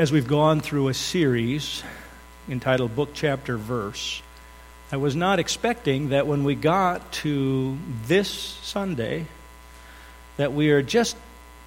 as we've gone through a series entitled Book, Chapter, Verse, I was not expecting that when we got to this Sunday, that we are just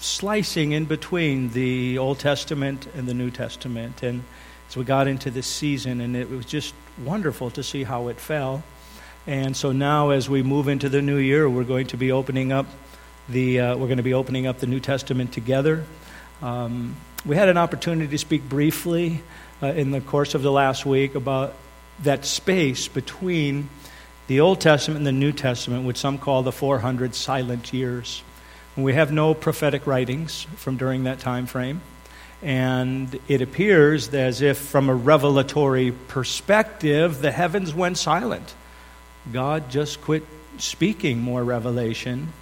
slicing in between the Old Testament and the New Testament. And so we got into this season, and it was just wonderful to see how it fell. And so now, as we move into the new year, we're going to be opening up the uh, we're going to be opening up the New Testament together. Um, we had an opportunity to speak briefly uh, in the course of the last week about that space between the Old Testament and the New Testament, which some call the 400 silent years. We have no prophetic writings from during that time frame. And it appears as if, from a revelatory perspective, the heavens went silent. God just quit speaking more revelation,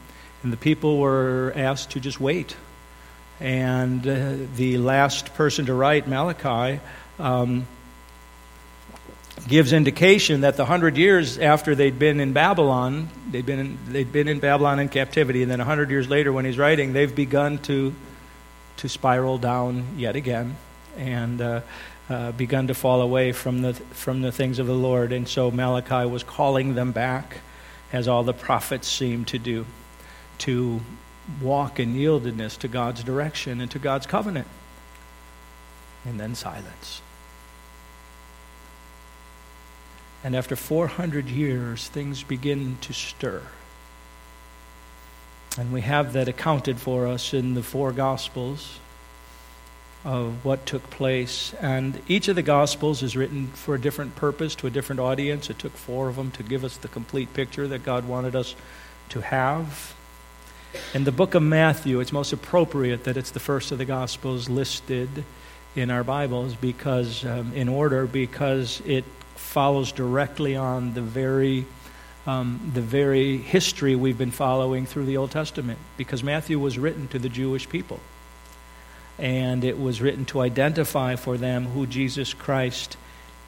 and the people were asked to just wait. And uh, the last person to write, Malachi, um, gives indication that the hundred years after they'd been in Babylon, they'd been in, they'd been in Babylon in captivity, and then a hundred years later, when he's writing, they've begun to to spiral down yet again, and uh, uh, begun to fall away from the from the things of the Lord. And so Malachi was calling them back, as all the prophets seem to do, to walk in yieldedness to God's direction and to God's covenant. And then silence. And after 400 years, things begin to stir. And we have that accounted for us in the four Gospels of what took place. And each of the Gospels is written for a different purpose, to a different audience. It took four of them to give us the complete picture that God wanted us to have. In the book of Matthew, it's most appropriate that it's the first of the Gospels listed in our Bibles because, um, in order, because it follows directly on the very um, the very history we've been following through the Old Testament, because Matthew was written to the Jewish people, and it was written to identify for them who Jesus Christ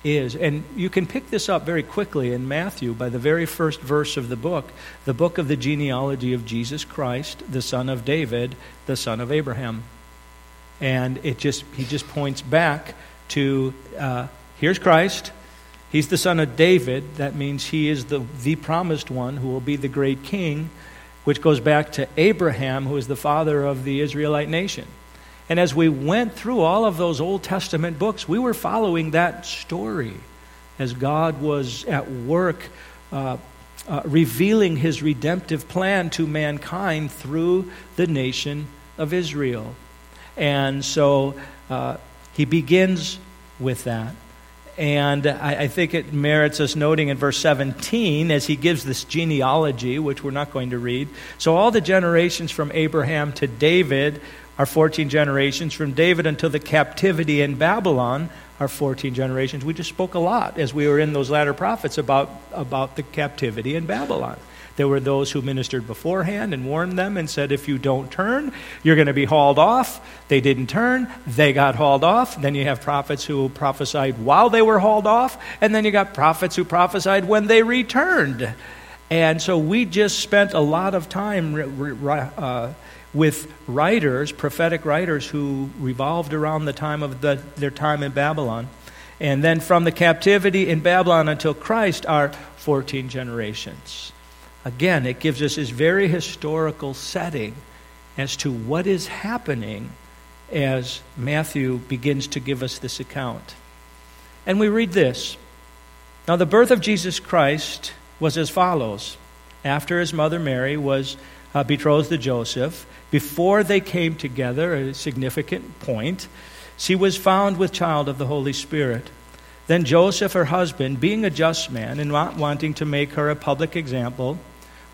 is. And you can pick this up very quickly in Matthew by the very first verse of the book, the book of the genealogy of Jesus Christ, the son of David, the son of Abraham. And it just he just points back to uh, here's Christ, He's the son of David. That means he is the, the promised one who will be the great king, which goes back to Abraham, who is the father of the Israelite nation. And as we went through all of those Old Testament books, we were following that story as God was at work uh, uh, revealing his redemptive plan to mankind through the nation of Israel. And so uh, he begins with that. And I, I, think it merits us noting in verse 17 as he gives this genealogy, which we're not going to read. So, all the generations from Abraham to David are 14 generations. From David until the captivity in Babylon are 14 generations. We just spoke a lot as we were in those latter prophets about, about the captivity in Babylon. There were those who ministered beforehand and warned them and said, if you don't turn, you're going to be hauled off. They didn't turn, they got hauled off. Then you have prophets who prophesied while they were hauled off, and then you got prophets who prophesied when they returned. And so we just spent a lot of time uh, with writers, prophetic writers, who revolved around the time of the, their time in Babylon. And then from the captivity in Babylon until Christ are 14 generations. Again, it gives us this very historical setting as to what is happening as Matthew begins to give us this account. And we read this Now, the birth of Jesus Christ was as follows. After his mother Mary was uh, betrothed to Joseph, before they came together, a significant point, she was found with child of the Holy Spirit. Then Joseph, her husband, being a just man and not wanting to make her a public example,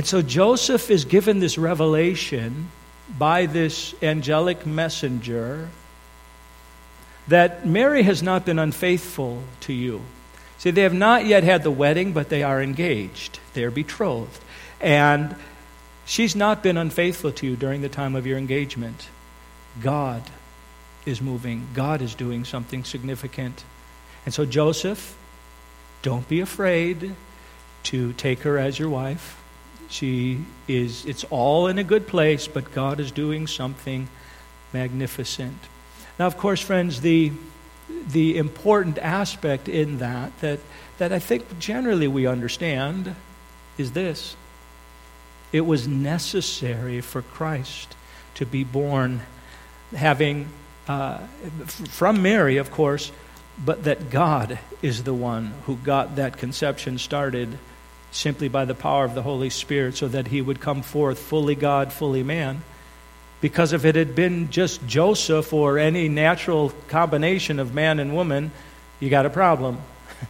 And so Joseph is given this revelation by this angelic messenger that Mary has not been unfaithful to you. See, they have not yet had the wedding, but they are engaged. They are betrothed. And she's not been unfaithful to you during the time of your engagement. God is moving, God is doing something significant. And so, Joseph, don't be afraid to take her as your wife. She is, it's all in a good place, but God is doing something magnificent. Now, of course, friends, the, the important aspect in that, that, that I think generally we understand, is this it was necessary for Christ to be born, having uh, from Mary, of course, but that God is the one who got that conception started simply by the power of the Holy Spirit so that he would come forth fully God, fully man. Because if it had been just Joseph or any natural combination of man and woman, you got a problem.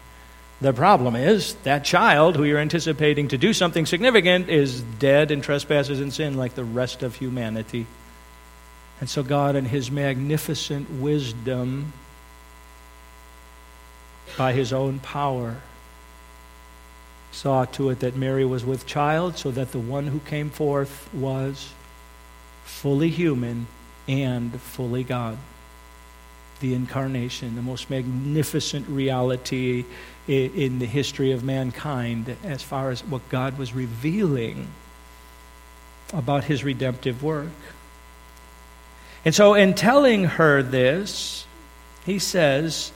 the problem is that child who you're anticipating to do something significant is dead in trespasses and sin like the rest of humanity. And so, God, in His magnificent wisdom, by His own power, saw to it that Mary was with child, so that the one who came forth was fully human and fully God. The incarnation, the most magnificent reality in the history of mankind as far as what God was revealing about his redemptive work. And so, in telling her this, he says,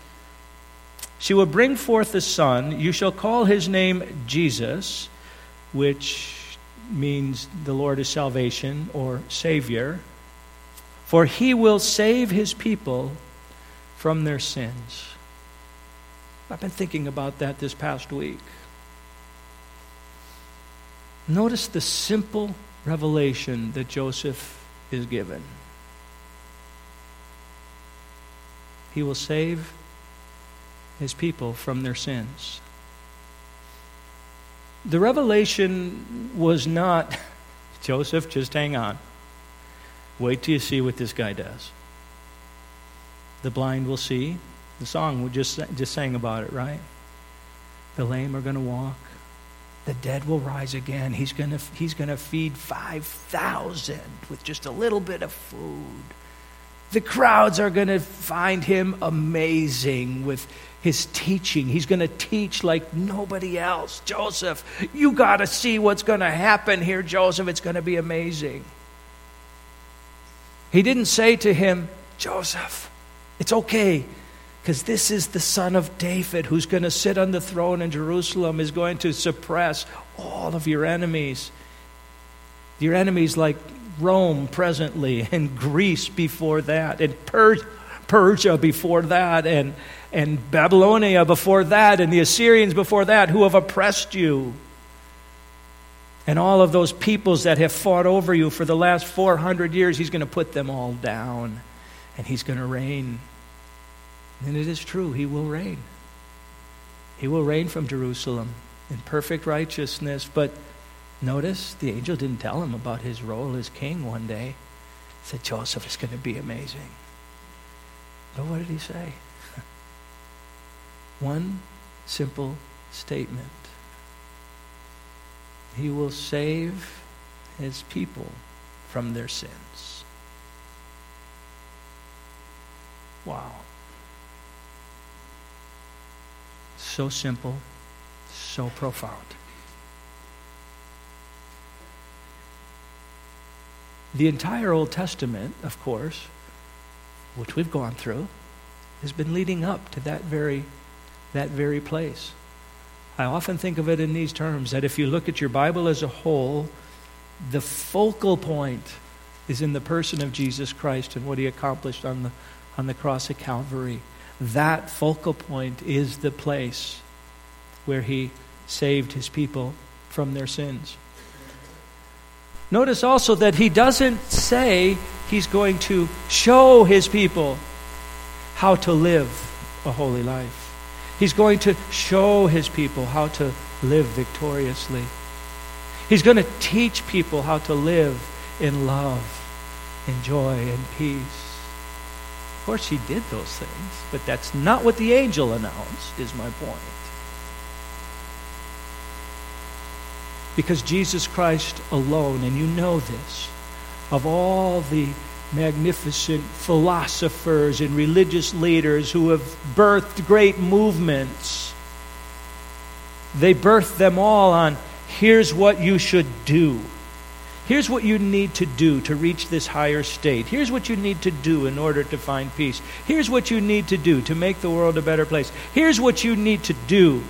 she will bring forth a son. You shall call his name Jesus, which means the Lord is salvation or Savior. For he will save his people from their sins. I've been thinking about that this past week. Notice the simple revelation that Joseph is given. He will save his people from their sins. The revelation was not, Joseph, just hang on. Wait till you see what this guy does. The blind will see. The song we just, just sang about it, right? The lame are going to walk. The dead will rise again. He's going he's going to feed 5,000 with just a little bit of food. The crowds are going to find him amazing with his teaching. He's going to teach like nobody else. Joseph, you got to see what's going to happen here, Joseph. It's going to be amazing. He didn't say to him, Joseph, it's okay because this is the son of David who's going to sit on the throne in Jerusalem, is going to suppress all of your enemies. Your enemies like Rome presently, and Greece before that, and Persia before that, and and Babylonia before that, and the Assyrians before that, who have oppressed you. And all of those peoples that have fought over you for the last 400 years, he's going to put them all down and he's going to reign. And it is true, he will reign. He will reign from Jerusalem in perfect righteousness. But notice the angel didn't tell him about his role as king one day. He said, Joseph is going to be amazing. But what did he say? One simple statement He will save his people from their sins. Wow. So simple, so profound. The entire Old Testament, of course, which we've gone through, has been leading up to that very that very place. I often think of it in these terms that if you look at your Bible as a whole, the focal point is in the person of Jesus Christ and what he accomplished on the, on the cross of Calvary. That focal point is the place where he saved his people from their sins. Notice also that he doesn't say he's going to show his people how to live a holy life. He's going to show his people how to live victoriously. He's going to teach people how to live in love. in joy and peace. Of course, he did those things, but that's not what the angel announced, is my point. Because Jesus Christ alone, and you know this, of all the magnificent philosophers and religious leaders who have birthed great movements, they birthed them all on here's what you should do. Here's what you need to do to reach this higher state. Here's what you need to do in order to find peace. Here's what you need to do to make the world a better place. Here's what you need to do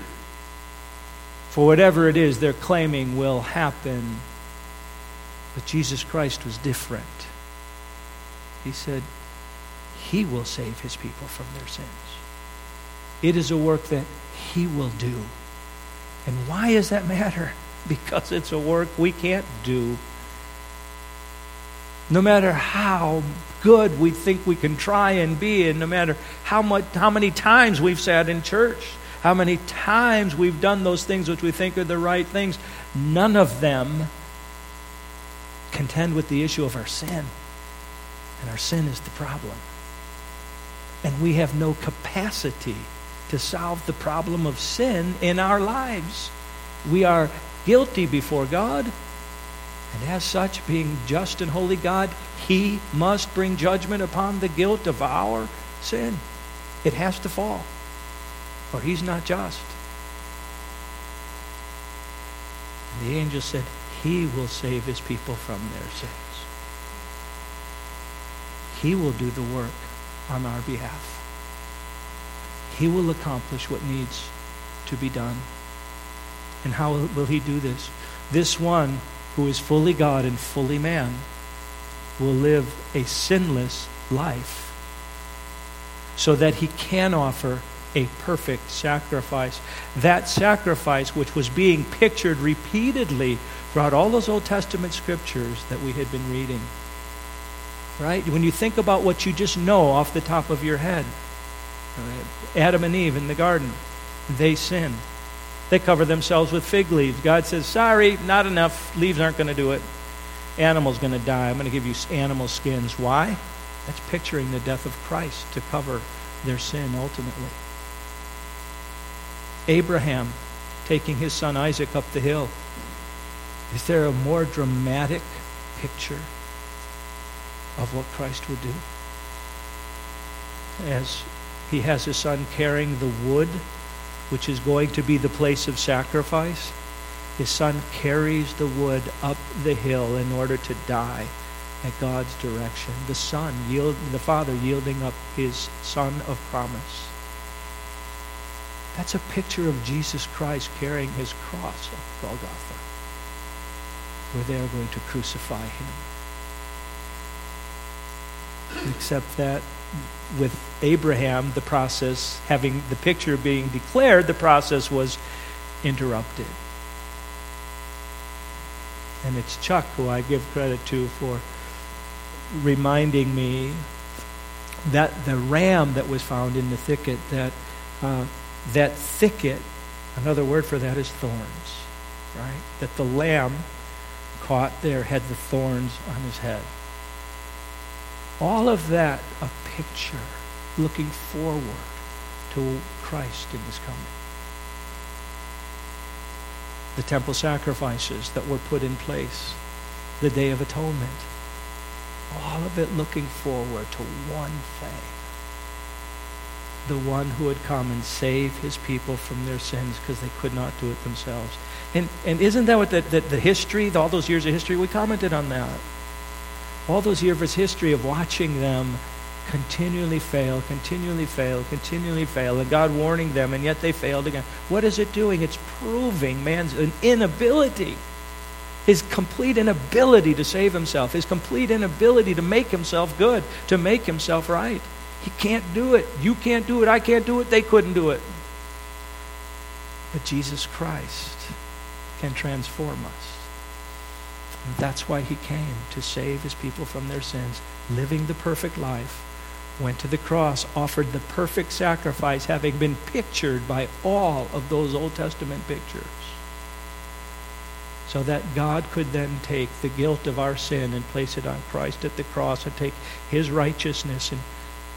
for whatever it is they're claiming will happen. But Jesus Christ was different. He said, He will save His people from their sins. It is a work that He will do. And why does that matter? Because it's a work we can't do. No matter how good we think we can try and be, and no matter how much how many times we've sat in church, how many times we've done those things which we think are the right things, none of them contend with the issue of our sin. And our sin is the problem. And we have no capacity to solve the problem of sin in our lives. We are guilty before God. And as such, being just and holy God, He must bring judgment upon the guilt of our sin. It has to fall or he's not just. And the angel said, He will save his people from their sins. He will do the work on our behalf. He will accomplish what needs to be done. And how will he do this? This one who is fully God and fully man will live a sinless life so that he can offer a perfect sacrifice. That sacrifice, which was being pictured repeatedly throughout all those Old Testament scriptures that we had been reading. Right? When you think about what you just know off the top of your head, Adam and Eve in the garden, they sin. They cover themselves with fig leaves. God says, Sorry, not enough. Leaves aren't going to do it. Animal's going to die. I'm going to give you animal skins. Why? That's picturing the death of Christ to cover their sin ultimately. Abraham taking his son Isaac up the hill. Is there a more dramatic picture of what Christ would do? As he has his son carrying the wood, which is going to be the place of sacrifice, his son carries the wood up the hill in order to die at God's direction. The son yield, the father yielding up his son of promise. That's a picture of Jesus Christ carrying his cross at Golgotha, where they are going to crucify him. Except that with Abraham, the process, having the picture being declared, the process was interrupted. And it's Chuck who I give credit to for reminding me that the ram that was found in the thicket that uh, that thicket, another word for that is thorns, right? That the lamb caught there had the thorns on his head. All of that a picture looking forward to Christ in his coming. The temple sacrifices that were put in place, the Day of Atonement, all of it looking forward to one thing the one who would come and save his people from their sins because they could not do it themselves. And, and isn't that what the, the, the history, all those years of history, we commented on that. All those years of history of watching them continually fail, continually fail, continually fail, and God warning them, and yet they failed again. What is it doing? It's proving man's inability, his complete inability to save himself, his complete inability to make himself good, to make himself right. He can't do it. You can't do it. I can't do it. They couldn't do it. But Jesus Christ can transform us. And that's why he came to save his people from their sins, living the perfect life, went to the cross, offered the perfect sacrifice, having been pictured by all of those Old Testament pictures. so that God could then take the guilt of our sin and place it on Christ at the cross and take his righteousness and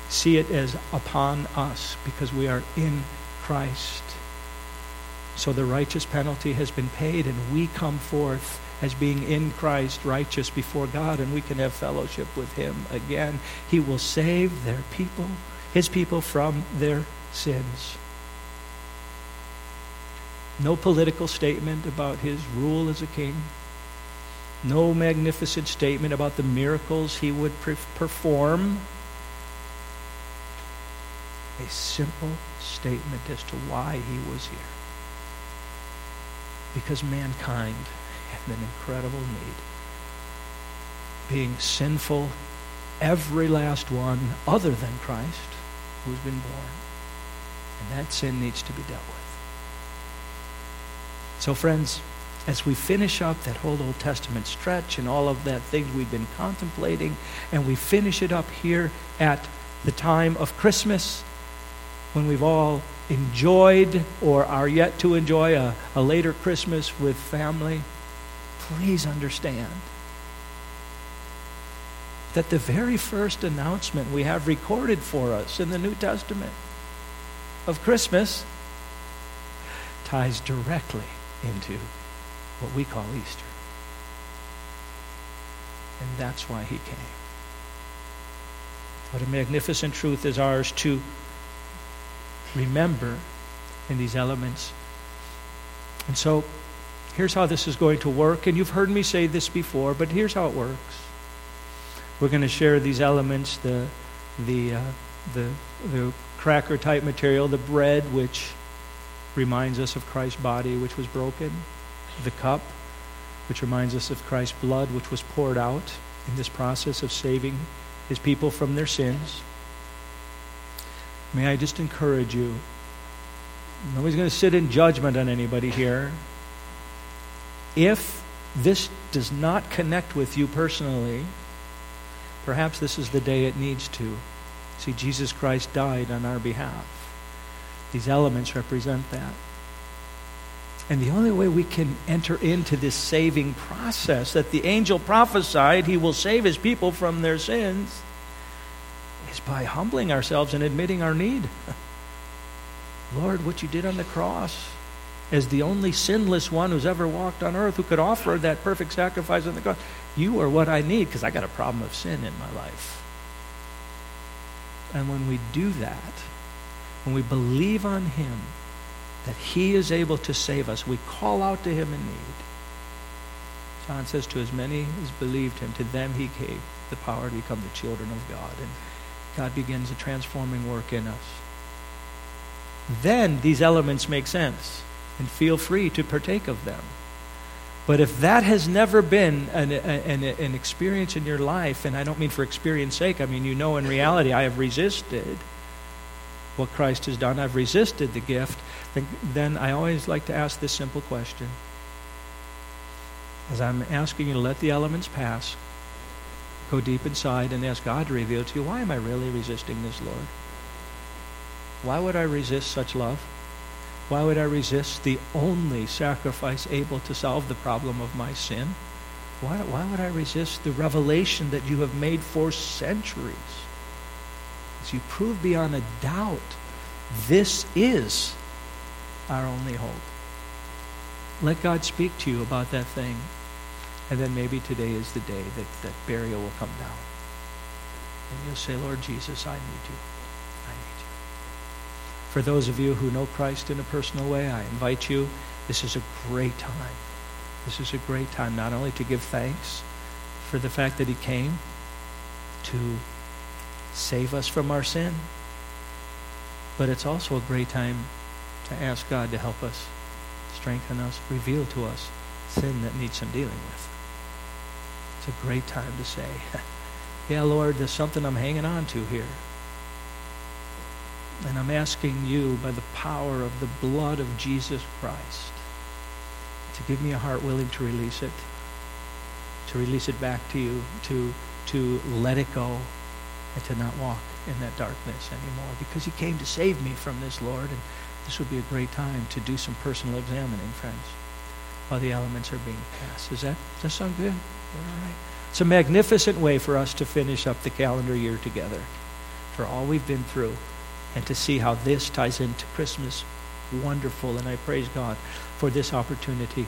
see it as upon us because we are in Christ. So the righteous penalty has been paid, and we come forth as being in Christ, righteous before God, and we can have fellowship with Him again. He will save their people, His people, from their sins. No political statement about His rule as a king. No magnificent statement about the miracles He would perform a simple statement as to why he was here. Because mankind had an incredible need. Being sinful, every last one other than Christ who's been born. And that sin needs to be dealt with. So, friends, as we finish up that whole Old Testament stretch and all of that things we've been contemplating, and we finish it up here at the time of Christmas, when we've all enjoyed or are yet to enjoy a, a later Christmas with family, please understand that the very first announcement we have recorded for us in the New Testament of Christmas ties directly into what we call Easter. And that's why he came. What a magnificent truth is ours to remember in these elements. And so, here's how this is going to work. And you've heard me say this before, but here's how it works. We're going to share these elements the, the, uh, the, the cracker type material, the bread, which reminds us of Christ's body, which was broken, the cup, which reminds us of Christ's blood, which was poured out in this process of saving his people from their sins. May I just encourage you? Nobody's going to sit in judgment on anybody here. If this does not connect with you personally, perhaps this is the day it needs to. See, Jesus Christ died on our behalf. These elements represent that. And the only way we can enter into this saving process that the angel prophesied, he will save his people from their sins, is by humbling ourselves and admitting our need. Lord, what you did on the cross as the only sinless one who's ever walked on earth who could offer that perfect sacrifice on the cross, you are what I need because I got a problem of sin in my life. And when we do that, when we believe on Him, that He is able to save us, we call out to Him in need. John says, To as many as believed Him, to them He gave the power to become the children of God. And God begins a transforming work in us. Then these elements make sense and feel free to partake of them. But if that has never been an, an, an, experience in your life, and I don't mean for experience sake, I mean, you know, in reality, I have resisted what Christ has done, I've resisted the gift, then, then I always like to ask this simple question. As I'm asking you to let the elements pass, go deep inside and ask God to reveal to you why am I really resisting this, Lord? Why would I resist such love? Why would I resist the only sacrifice able to solve the problem of my sin? Why, why would I resist the revelation that you have made for centuries? As you prove beyond a doubt, this is our only hope. Let God speak to you about that thing and then maybe today is the day that that burial will come down. And you'll say, Lord Jesus, I need you. I need you. For those of you who know Christ in a personal way, I invite you. This is a great time. This is a great time not only to give thanks for the fact that he came to save us from our sin, but it's also a great time to ask God to help us, strengthen us, reveal to us sin that needs some dealing with a great time to say, Yeah, Lord, there's something I'm hanging on to here. And I'm asking you, by the power of the blood of Jesus Christ, to give me a heart willing to release it, to release it back to you, to, to let it go, and to not walk in that darkness anymore. Because you came to save me from this, Lord. And this would be a great time to do some personal examining, friends. while the elements are being passed. Does that, does that sound good? Right. It's a magnificent way for us to finish up the calendar year together for all we've been through and to see how this ties into Christmas. Wonderful. And I praise God for this opportunity.